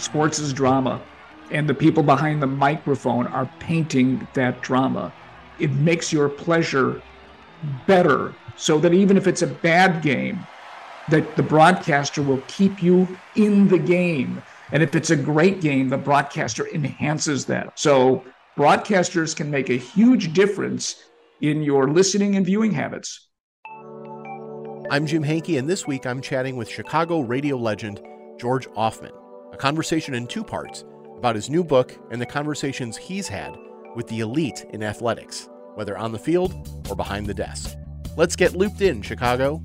Sports is drama, and the people behind the microphone are painting that drama. It makes your pleasure better so that even if it's a bad game, that the broadcaster will keep you in the game. And if it's a great game, the broadcaster enhances that. So broadcasters can make a huge difference in your listening and viewing habits. I'm Jim Hankey, and this week I'm chatting with Chicago radio legend George Ofman. A conversation in two parts about his new book and the conversations he's had with the elite in athletics, whether on the field or behind the desk. Let's get looped in, Chicago.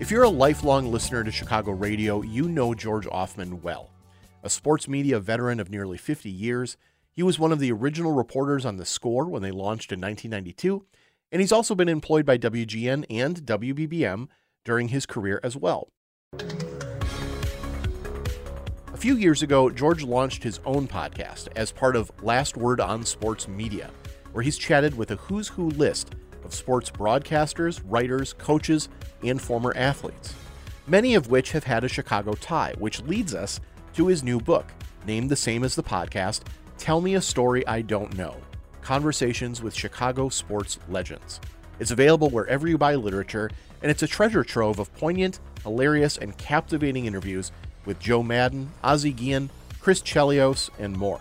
If you're a lifelong listener to Chicago radio, you know George Ofman well. A sports media veteran of nearly 50 years, he was one of the original reporters on The Score when they launched in 1992, and he's also been employed by WGN and WBBM during his career as well. A few years ago, George launched his own podcast as part of Last Word on Sports Media, where he's chatted with a who's who list of sports broadcasters, writers, coaches, and former athletes, many of which have had a Chicago tie, which leads us to his new book, named the same as the podcast Tell Me a Story I Don't Know Conversations with Chicago Sports Legends. It's available wherever you buy literature, and it's a treasure trove of poignant, hilarious, and captivating interviews with Joe Maddon, Ozzie Guillen, Chris Chelios, and more.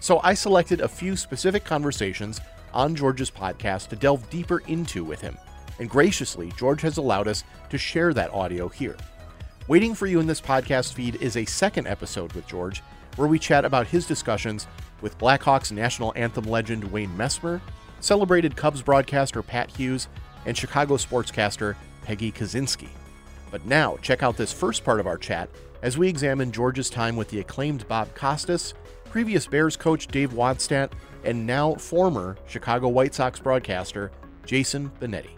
So I selected a few specific conversations on George's podcast to delve deeper into with him. And graciously, George has allowed us to share that audio here. Waiting for you in this podcast feed is a second episode with George, where we chat about his discussions with Blackhawks national anthem legend Wayne Messmer, celebrated Cubs broadcaster Pat Hughes, and Chicago sportscaster Peggy Kusinski. But now, check out this first part of our chat as we examine George's time with the acclaimed Bob Costas, previous Bears coach Dave Wannstedt, and now former Chicago White Sox broadcaster Jason Benetti.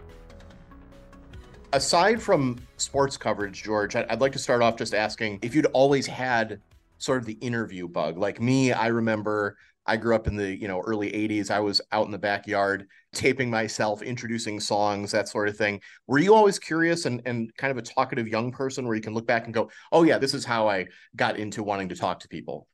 Aside from sports coverage, George, I'd like to start off just asking if you'd always had sort of the interview bug. Like me, I remember I grew up in the you know early 80s. I was out in the backyard taping myself, introducing songs, that sort of thing. Were you always curious and, and kind of a talkative young person where you can look back and go, oh yeah, this is how I got into wanting to talk to people?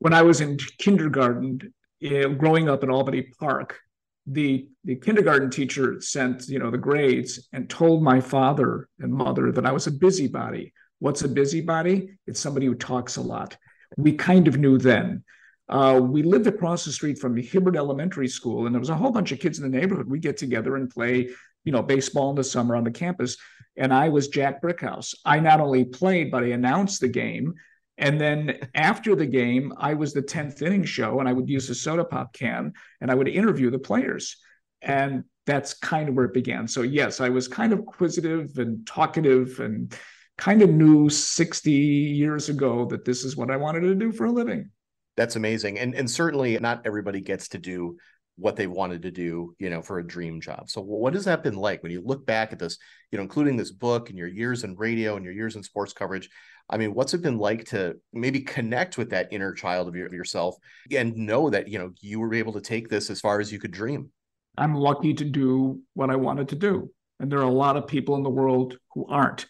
When I was in kindergarten, uh, growing up in Albany Park, the the kindergarten teacher sent you know the grades and told my father and mother that I was a busybody. What's a busybody? It's somebody who talks a lot. We kind of knew then. Uh, we lived across the street from Hibbard Elementary School, and there was a whole bunch of kids in the neighborhood. We get together and play, you know, baseball in the summer on the campus. And I was Jack Brickhouse. I not only played, but I announced the game. And then after the game, I was the 10th inning show and I would use a soda pop can and I would interview the players. And that's kind of where it began. So, yes, I was kind of inquisitive and talkative and kind of knew 60 years ago that this is what I wanted to do for a living. That's amazing. And, and certainly not everybody gets to do what they wanted to do, you know, for a dream job. So what has that been like when you look back at this, you know, including this book and your years in radio and your years in sports coverage? I mean, what's it been like to maybe connect with that inner child of, your, of yourself and know that, you know, you were able to take this as far as you could dream? I'm lucky to do what I wanted to do. And there are a lot of people in the world who aren't.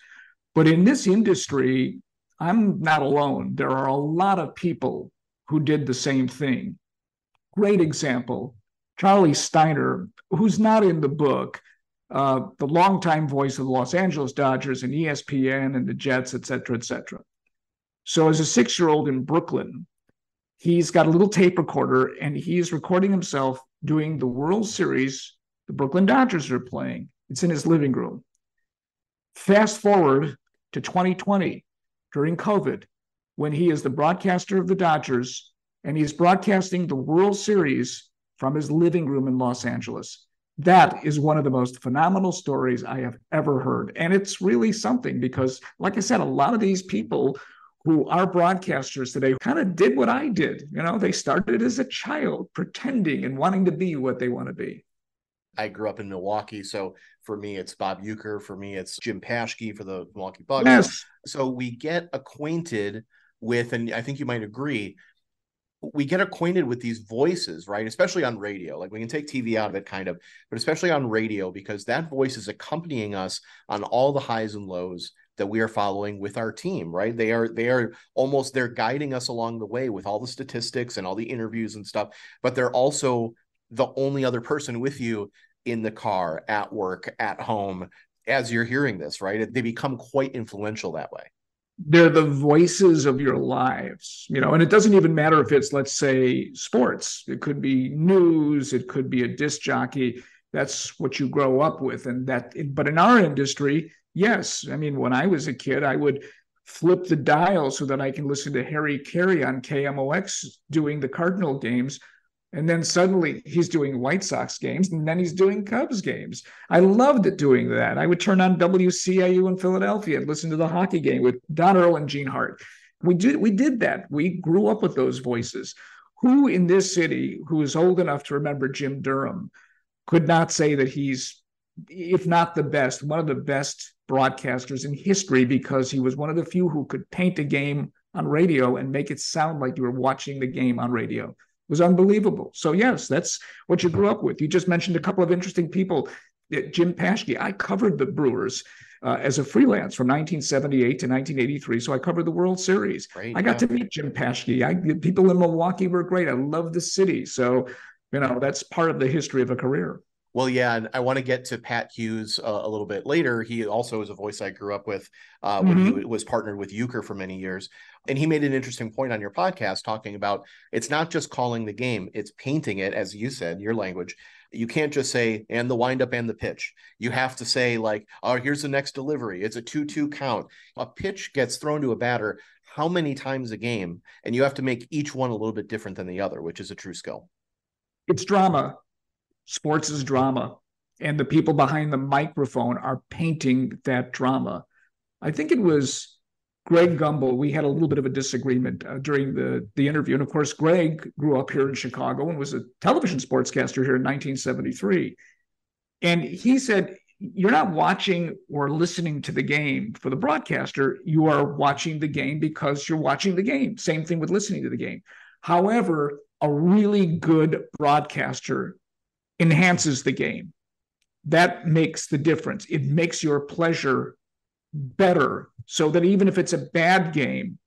But in this industry, I'm not alone. There are a lot of people who did the same thing. Great example Charlie Steiner, who's not in the book, uh, the longtime voice of the Los Angeles Dodgers and ESPN and the Jets, et cetera, et cetera. So, as a six year old in Brooklyn, he's got a little tape recorder and he's recording himself doing the World Series the Brooklyn Dodgers are playing. It's in his living room. Fast forward to 2020 during COVID, when he is the broadcaster of the Dodgers and he's broadcasting the World Series from his living room in Los Angeles. that is one of the most phenomenal stories I have ever heard. And it's really something because, like I said, a lot of these people who are broadcasters today kind of did what I did. You know, they started as a child pretending and wanting to be what they want to be. I grew up in Milwaukee, so for me it's Bob Uecker. For me, it's Jim Paschke for the Milwaukee Bucks. Yes. So we get acquainted with, and I think you might agree, we get acquainted with these voices, right? Especially on radio. Like we can take TV out of it kind of, but especially on radio because that voice is accompanying us on all the highs and lows that we are following with our team, right? They are they are almost they're guiding us along the way with all the statistics and all the interviews and stuff, but they're also the only other person with you in the car, at work, at home as you're hearing this, right? They become quite influential that way they're the voices of your lives you know and it doesn't even matter if it's let's say sports. It could be news. It could be a disc jockey. That's what you grow up with. And that but in our industry yes. I mean when i was a kid i would flip the dial so that i can listen to harry caray on kmox doing the cardinal games and then suddenly he's doing White Sox games and then he's doing Cubs games. I loved it doing that. I would turn on WCIU in Philadelphia and listen to the hockey game with Don Earle and Gene Hart. We did we did that. We grew up with those voices. Who in this city who is old enough to remember Jim Durham could not say that he's if not the best, one of the best broadcasters in history because he was one of the few who could paint a game on radio and make it sound like you were watching the game on radio was unbelievable. So yes, that's what you grew up with. You just mentioned a couple of interesting people. Uh, Jim Paschke. I covered the Brewers uh, as a freelance from 1978 to 1983. So I covered the World Series. Great, I got yeah. to meet Jim Paschke. I, people in Milwaukee were great. I love the city. So you know that's part of the history of a career. Well, yeah, and I want to get to Pat Hughes uh, a little bit later. He also is a voice I grew up with uh, when mm-hmm. he was partnered with Uecker for many years. And he made an interesting point on your podcast talking about it's not just calling the game, it's painting it, as you said, your language. You can't just say, and the windup and the pitch. You have to say, like, oh, here's the next delivery. It's a 2 2 count. A pitch gets thrown to a batter how many times a game? And you have to make each one a little bit different than the other, which is a true skill. It's drama sports is drama and the people behind the microphone are painting that drama. I think it was greg gumbel. We had a little bit of a disagreement uh, during the, the interview. And of course greg grew up here in chicago and was a television sportscaster here in 1973 and he said you're not watching or listening to the game for the broadcaster. You are watching the game because you're watching the game. Same thing with listening to the game. However a really good broadcaster enhances the game. That makes the difference. It makes your pleasure better so that even if it's a bad game,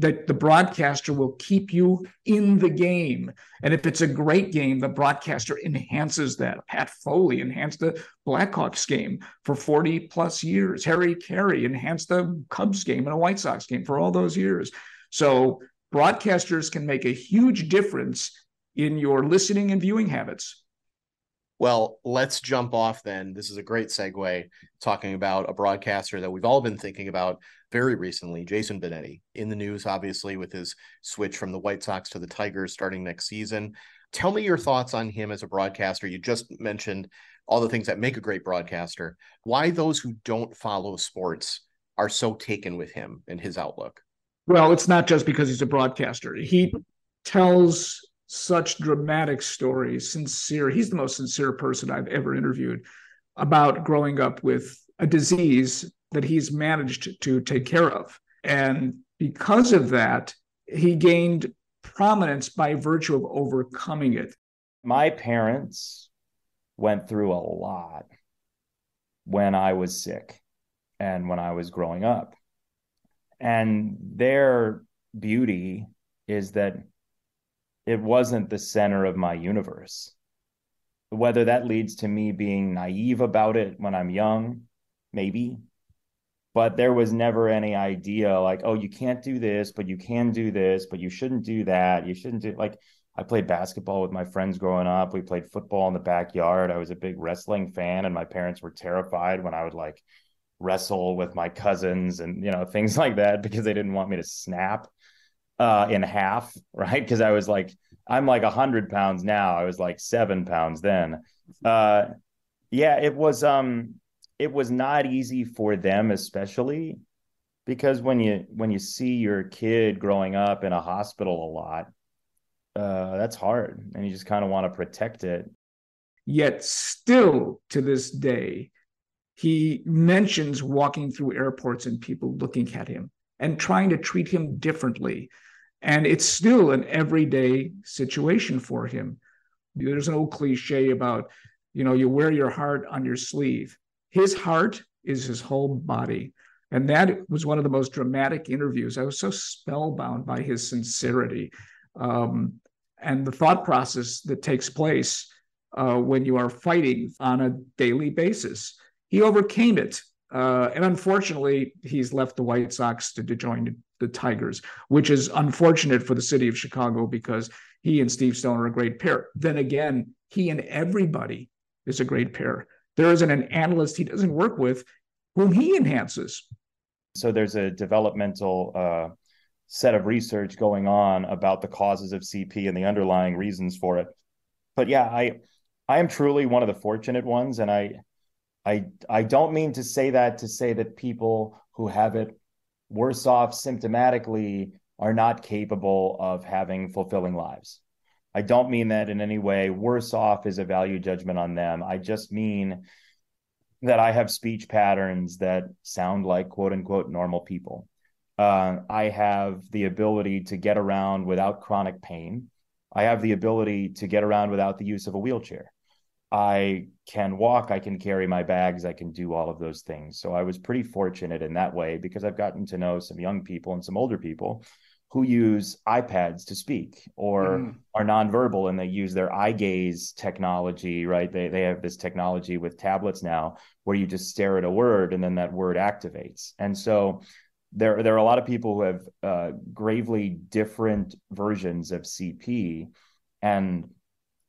that the broadcaster will keep you in the game. And if it's a great game, the broadcaster enhances that. Pat Foley enhanced the Blackhawks game for 40 plus years. Harry Caray enhanced the Cubs game and a White Sox game for all those years. So broadcasters can make a huge difference in your listening and viewing habits. Well, let's jump off then. This is a great segue talking about a broadcaster that we've all been thinking about very recently, Jason Benetti, in the news, obviously, with his switch from the White Sox to the Tigers starting next season. Tell me your thoughts on him as a broadcaster. You just mentioned all the things that make a great broadcaster. Why those who don't follow sports are so taken with him and his outlook? Well, it's not just because he's a broadcaster. He tells such dramatic stories, sincere. He's the most sincere person I've ever interviewed about growing up with a disease that he's managed to take care of. And because of that, he gained prominence by virtue of overcoming it. My parents went through a lot when I was sick and when I was growing up. And their beauty is that it wasn't the center of my universe. Whether that leads to me being naive about it when I'm young, maybe. But there was never any idea like, oh, you can't do this, but you can do this, but you shouldn't do that. You shouldn't do like I played basketball with my friends growing up. We played football in the backyard. I was a big wrestling fan, and my parents were terrified when I would like wrestle with my cousins and you know things like that because they didn't want me to snap uh, in half, right? Because I was like, I'm like a hundred pounds now. I was like seven pounds then. Uh, Yeah, it was um it was not easy for them especially because when you when you see your kid growing up in a hospital a lot, uh that's hard and you just kind of want to protect it. Yet still to this day, he mentions walking through airports and people looking at him and trying to treat him differently. And it's still an everyday situation for him. There's an old cliche about, you know, you wear your heart on your sleeve. His heart is his whole body. And that was one of the most dramatic interviews. I was so spellbound by his sincerity um, and the thought process that takes place uh, when you are fighting on a daily basis. He overcame it. Uh, and unfortunately, he's left the White Sox to, to join the Tigers, which is unfortunate for the city of Chicago because he and Steve Stone are a great pair. Then again, he and everybody is a great pair. There isn't an analyst he doesn't work with whom he enhances. So there's a developmental uh, set of research going on about the causes of CP and the underlying reasons for it. But yeah, I I am truly one of the fortunate ones, and I I I don't mean to say that to say that people who have it worse off symptomatically are not capable of having fulfilling lives. I don't mean that in any way. Worse off is a value judgment on them. I just mean that I have speech patterns that sound like quote unquote normal people. Uh, I have the ability to get around without chronic pain. I have the ability to get around without the use of a wheelchair. I can walk, I can carry my bags, I can do all of those things. So I was pretty fortunate in that way because I've gotten to know some young people and some older people who use iPads to speak or mm. are nonverbal and they use their eye gaze technology, right? They they have this technology with tablets now where you just stare at a word and then that word activates. And so there there are a lot of people who have uh, gravely different versions of CP and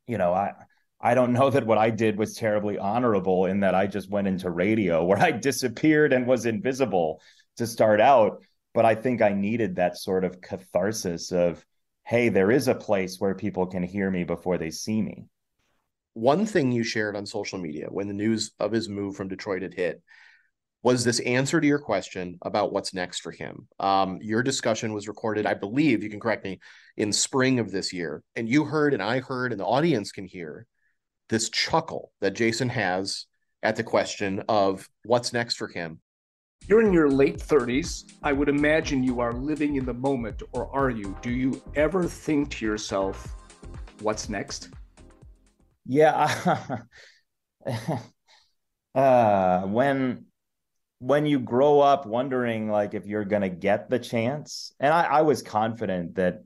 you know, I I don't know that what I did was terribly honorable in that I just went into radio where I disappeared and was invisible to start out but I think I needed that sort of catharsis of, hey, there is a place where people can hear me before they see me. One thing you shared on social media when the news of his move from Detroit had hit was this answer to your question about what's next for him. Um, your discussion was recorded, I believe, you can correct me, in spring of this year. And you heard, and I heard, and the audience can hear this chuckle that Jason has at the question of what's next for him. You're in your late 30s. I would imagine you are living in the moment, or are you? Do you ever think to yourself, what's next? Yeah. uh, when when you grow up wondering like if you're gonna get the chance, and I, I was confident that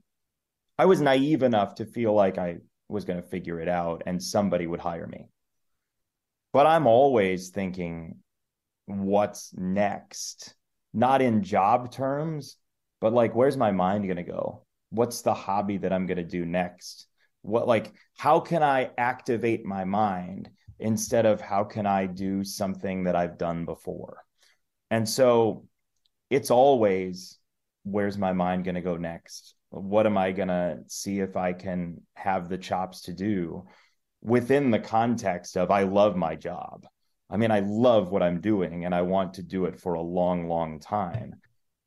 I was naive enough to feel like I was gonna figure it out and somebody would hire me. But I'm always thinking, what's next? Not in job terms but like where's my mind going to go? What's the hobby that i'm going to do next? What like how can i activate my mind instead of how can i do something that i've done before? And so it's always where's my mind going to go next what am i going to see if i can have the chops to do within the context of i love my job I mean, I love what I'm doing and I want to do it for a long, long time.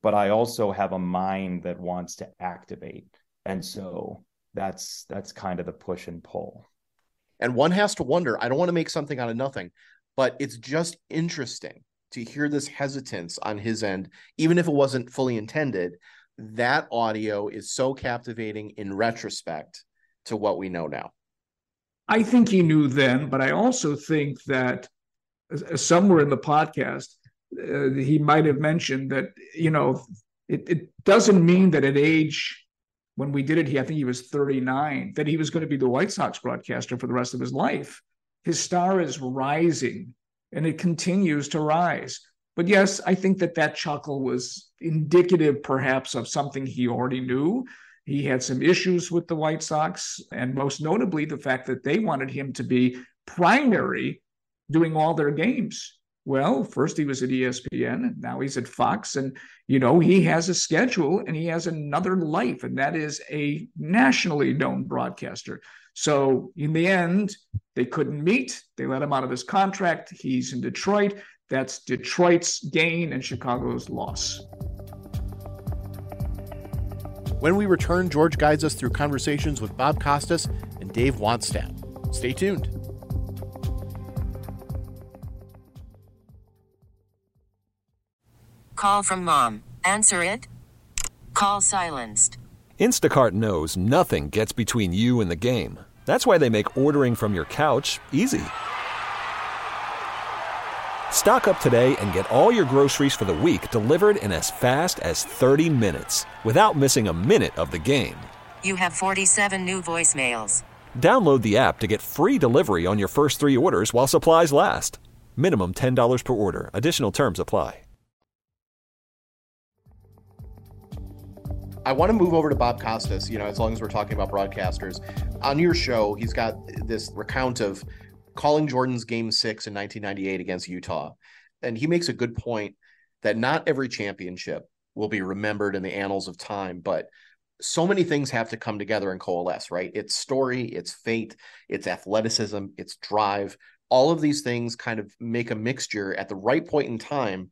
But I also have a mind that wants to activate. And so that's that's kind of the push and pull. And one has to wonder, I don't want to make something out of nothing, but it's just interesting to hear this hesitance on his end, even if it wasn't fully intended. That audio is so captivating in retrospect to what we know now. I think he knew then, but I also think that somewhere in the podcast, uh, he might have mentioned that, you know, it, it doesn't mean that at age when we did it, he I think he was 39, that he was going to be the White Sox broadcaster for the rest of his life. His star is rising and it continues to rise. But yes, I think that that chuckle was indicative perhaps of something he already knew. He had some issues with the White Sox, and most notably the fact that they wanted him to be primary doing all their games. Well, first he was at ESPN and now he's at Fox. And, you know, he has a schedule and he has another life, and that is a nationally known broadcaster. So in the end, they couldn't meet. They let him out of his contract. He's in Detroit. That's Detroit's gain and Chicago's loss. When we return, George guides us through conversations with Bob Costas and Dave Wannstedt. Stay tuned. Call from mom. Answer it. Call silenced. Instacart knows nothing gets between you and the game. That's why they make ordering from your couch easy. Stock up today and get all your groceries for the week delivered in as fast as 30 minutes without missing a minute of the game. You have 47 new voicemails. Download the app to get free delivery on your first three orders while supplies last. Minimum $10 per order. Additional terms apply. I want to move over to Bob Costas, you know, as long as we're talking about broadcasters. On your show, he's got this recount of calling Jordan's game six in 1998 against Utah. And he makes a good point that not every championship will be remembered in the annals of time, but so many things have to come together and coalesce, right? It's story, it's fate, it's athleticism, it's drive. All of these things kind of make a mixture at the right point in time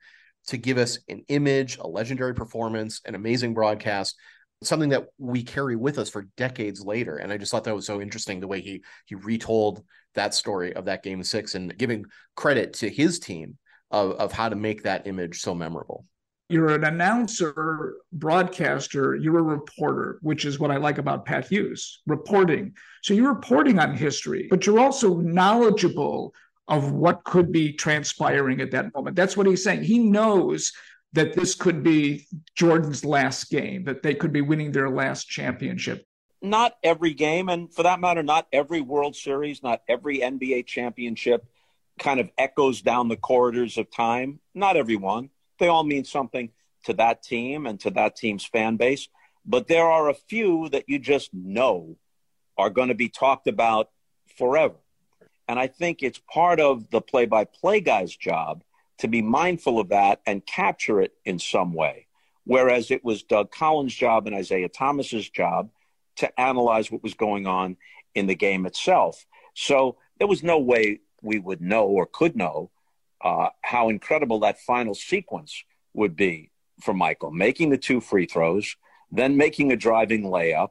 to give us an image, a legendary performance, an amazing broadcast, something that we carry with us for decades later. And I just thought that was so interesting the way he he retold that story of that game six and giving credit to his team of, of how to make that image so memorable. You're an announcer, broadcaster, you're a reporter, which is what I like about Pat Hughes, reporting. So you're reporting on history, but you're also knowledgeable of what could be transpiring at that moment. That's what he's saying. He knows that this could be Jordan's last game, that they could be winning their last championship. Not every game, and for that matter, not every World Series, not every NBA championship kind of echoes down the corridors of time. Not every one. They all mean something to that team and to that team's fan base. But there are a few that you just know are going to be talked about forever. And I think it's part of the play by play guy's job to be mindful of that and capture it in some way. Whereas it was Doug Collins' job and Isiah Thomas's job to analyze what was going on in the game itself. So there was no way we would know or could know uh, how incredible that final sequence would be for Michael, making the two free throws, then making a driving layup,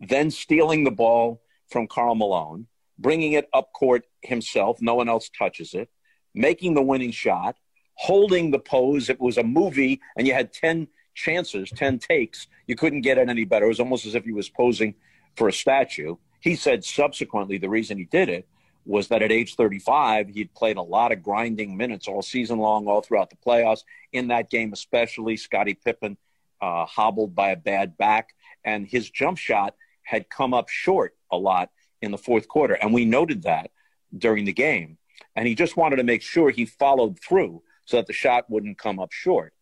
then stealing the ball from Karl Malone, bringing it up court himself. No one else touches it. Making the winning shot, holding the pose. It was a movie, and you had 10 chances, 10 takes. You couldn't get it any better. It was almost as if he was posing for a statue. He said subsequently the reason he did it was that at age 35, he'd played a lot of grinding minutes all season long, all throughout the playoffs. In that game, especially, Scottie Pippen uh, hobbled by a bad back, and his jump shot had come up short a lot in the fourth quarter. And we noted that during the game. And he just wanted to make sure he followed through so that the shot wouldn't come up short.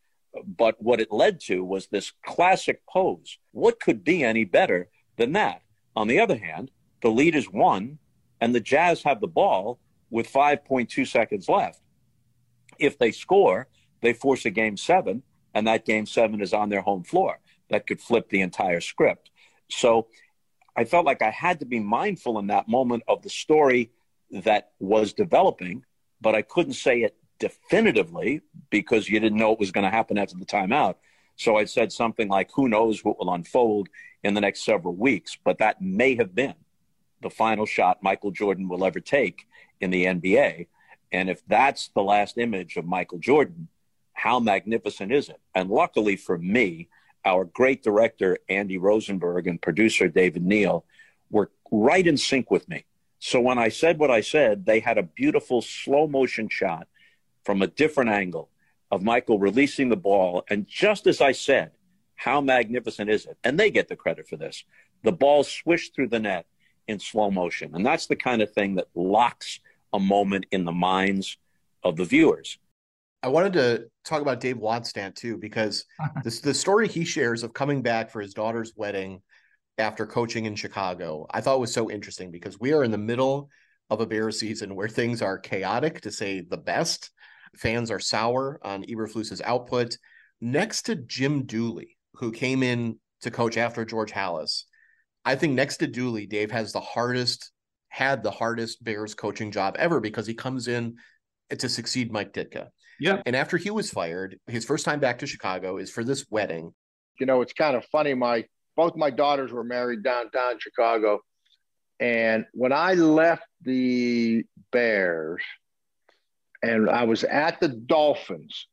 But what it led to was this classic pose. What could be any better than that? On the other hand, the lead is one, and the Jazz have the ball with 5.2 seconds left. If they score, they force a game seven, and that game seven is on their home floor. That could flip the entire script. So I felt like I had to be mindful in that moment of the story that was developing, but I couldn't say it definitively because you didn't know what was going to happen after the timeout. So I said something like, who knows what will unfold in the next several weeks, but that may have been the final shot Michael Jordan will ever take in the NBA. And if that's the last image of Michael Jordan, how magnificent is it? And luckily for me, our great director, Andy Rosenberg, and producer, David Neal, were right in sync with me. So when I said what I said, they had a beautiful slow motion shot from a different angle of Michael releasing the ball. And just as I said, how magnificent is it? And they get the credit for this. The ball swished through the net in slow motion. And that's the kind of thing that locks a moment in the minds of the viewers. I wanted to talk about Dave Wannstedt too, because this the story he shares of coming back for his daughter's wedding after coaching in Chicago, I thought was so interesting because we are in the middle of a bear season where things are chaotic to say the best. Fans are sour on Eberflus's output. Next to Jim Dooley, who came in to coach after George Halas, I think next to Dooley, Dave has the hardest had the hardest Bears coaching job ever because he comes in to succeed Mike Ditka. Yeah. And after he was fired, his first time back to Chicago is for this wedding. You know, it's kind of funny. My both my daughters were married downtown Chicago. And when I left the Bears and I was at the Dolphins,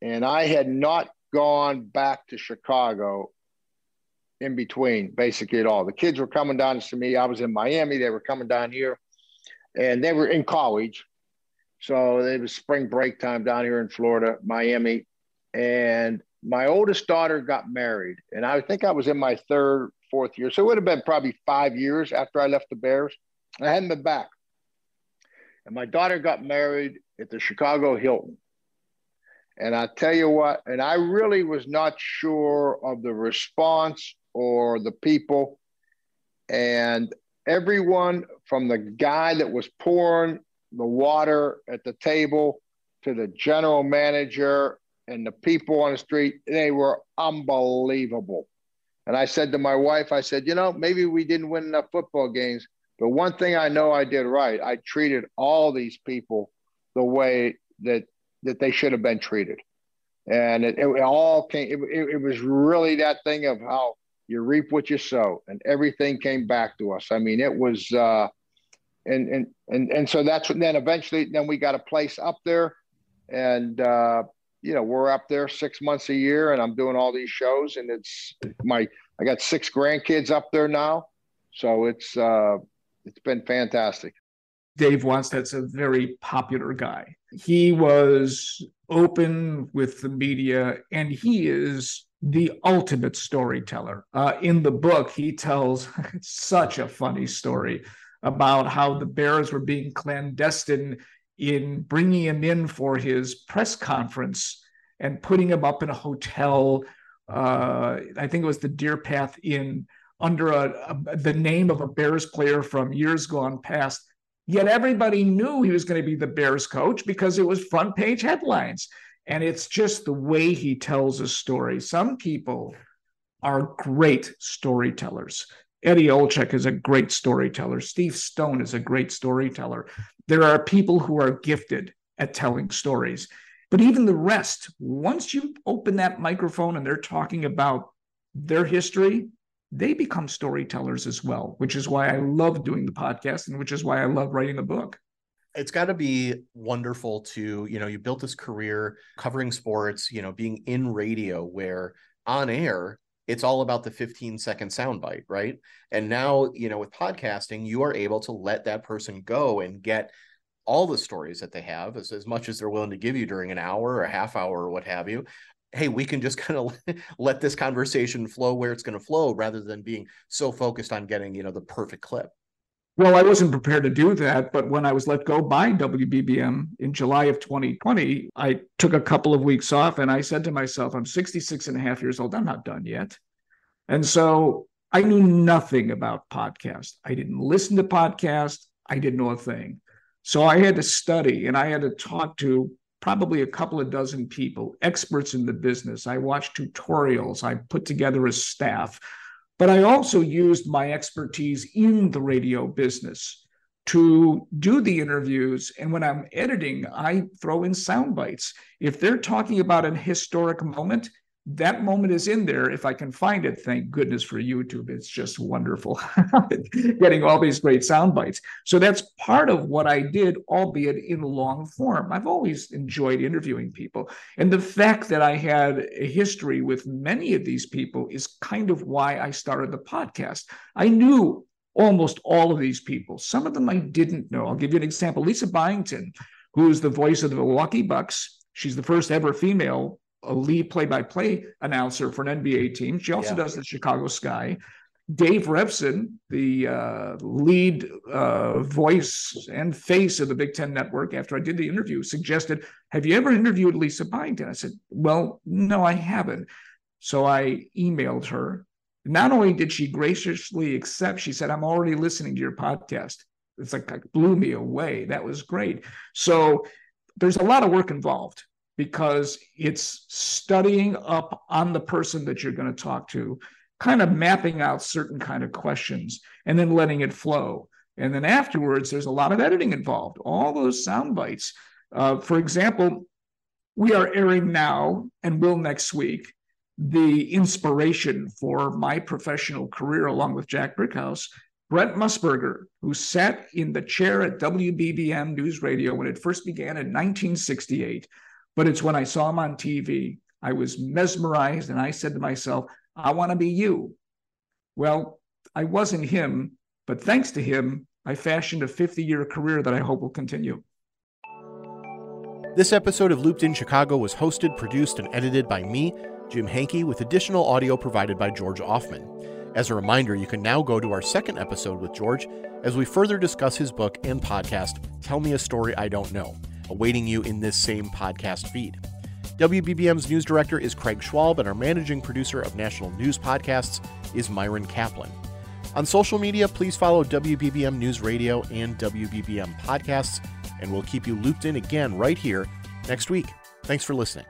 and I had not gone back to Chicago in between, basically at all. The kids were coming down to see me. I was in Miami. They were coming down here, and they were in college. So it was spring break time down here in Florida, Miami. And my oldest daughter got married, and I think I was in my third, fourth year. So it would have been probably five years after I left the Bears. I hadn't been back. And my daughter got married at the Chicago Hilton. And I tell you what, and I really was not sure of the response or the people. And everyone from the guy that was pouring the water at the table to the general manager and the people on the street, they were unbelievable. And I said to my wife, I said, you know, maybe we didn't win enough football games, but one thing I know I did right, I treated all these people the way that that they should have been treated. And it, it all came, it, it, it was really that thing of how you reap what you sow, and everything came back to us. I mean, it was, uh, and and and and so that's what then eventually then we got a place up there, and uh, you know we're up there six months a year, and I'm doing all these shows, and it's my I got six grandkids up there now, so it's uh, it's been fantastic. Dave Wannstedt's a very popular guy. He was open with the media, and he is the ultimate storyteller. Uh, in the book, he tells such a funny story about how the Bears were being clandestine in bringing him in for his press conference and putting him up in a hotel. Uh, I think it was the Deer Path Inn under a, a, the name of a Bears player from years gone past. Yet everybody knew he was going to be the Bears coach because it was front page headlines. And it's just the way he tells a story. Some people are great storytellers. Eddie Olczyk is a great storyteller. Steve Stone is a great storyteller. There are people who are gifted at telling stories. But even the rest, once you open that microphone and they're talking about their history, they become storytellers as well, which is why I love doing the podcast and which is why I love writing the book. It's got to be wonderful to, you know, you built this career covering sports, you know, being in radio where on air, it's all about the 15 second soundbite, right? And now, you know, with podcasting, you are able to let that person go and get all the stories that they have as, as much as they're willing to give you during an hour or a half hour or what have you hey, we can just kind of let this conversation flow where it's going to flow rather than being so focused on getting, you know, the perfect clip. Well, I wasn't prepared to do that, but when I was let go by WBBM in July of 2020, I took a couple of weeks off and I said to myself, I'm 66 and a half years old. I'm not done yet. And so I knew nothing about podcast. I didn't listen to podcast. I didn't know a thing. So I had to study and I had to talk to probably a couple of dozen people, experts in the business. I watched tutorials, I put together a staff, but I also used my expertise in the radio business to do the interviews. And when I'm editing, I throw in sound bites. If they're talking about an historic moment, that moment is in there if I can find it. Thank goodness for YouTube. It's just wonderful getting all these great sound bites. So that's part of what I did, albeit in long form. I've always enjoyed interviewing people. And the fact that I had a history with many of these people is kind of why I started the podcast. I knew almost all of these people. Some of them I didn't know. I'll give you an example. Lisa Byington, who is the voice of the Milwaukee Bucks. She's the first ever female a lead play-by-play announcer for an NBA team. She also yeah. does the Chicago Sky. Dave Revsine, the uh, lead uh, voice and face of the Big Ten Network, after I did the interview, suggested, "Have you ever interviewed Lisa Byington?" I said, "Well, no, I haven't." So I emailed her. Not only did she graciously accept, she said, "I'm already listening to your podcast." It's like, like blew me away. That was great. So there's a lot of work involved because it's studying up on the person that you're going to talk to kind of mapping out certain kind of questions and then letting it flow And then afterwards, there's a lot of editing involved, all those sound bites. Uh, for example, we are airing now and will next week the inspiration for my professional career, along with Jack Brickhouse, Brent Musburger, who sat in the chair at WBBM News Radio when it first began in 1968. But it's when I saw him on TV, I was mesmerized and I said to myself, I want to be you. Well, I wasn't him, but thanks to him, I fashioned a 50 year career that I hope will continue. This episode of Looped in Chicago was hosted, produced, and edited by me, Jim Hankey, with additional audio provided by George Ofman. As a reminder, you can now go to our second episode with George as we further discuss his book and podcast, Tell Me a Story I Don't Know, awaiting you in this same podcast feed. WBBM's news director is Craig Schwalb, and our managing producer of national news podcasts is Myron Kaplan. On social media, please follow WBBM News Radio and WBBM Podcasts, and we'll keep you looped in again right here next week. Thanks for listening.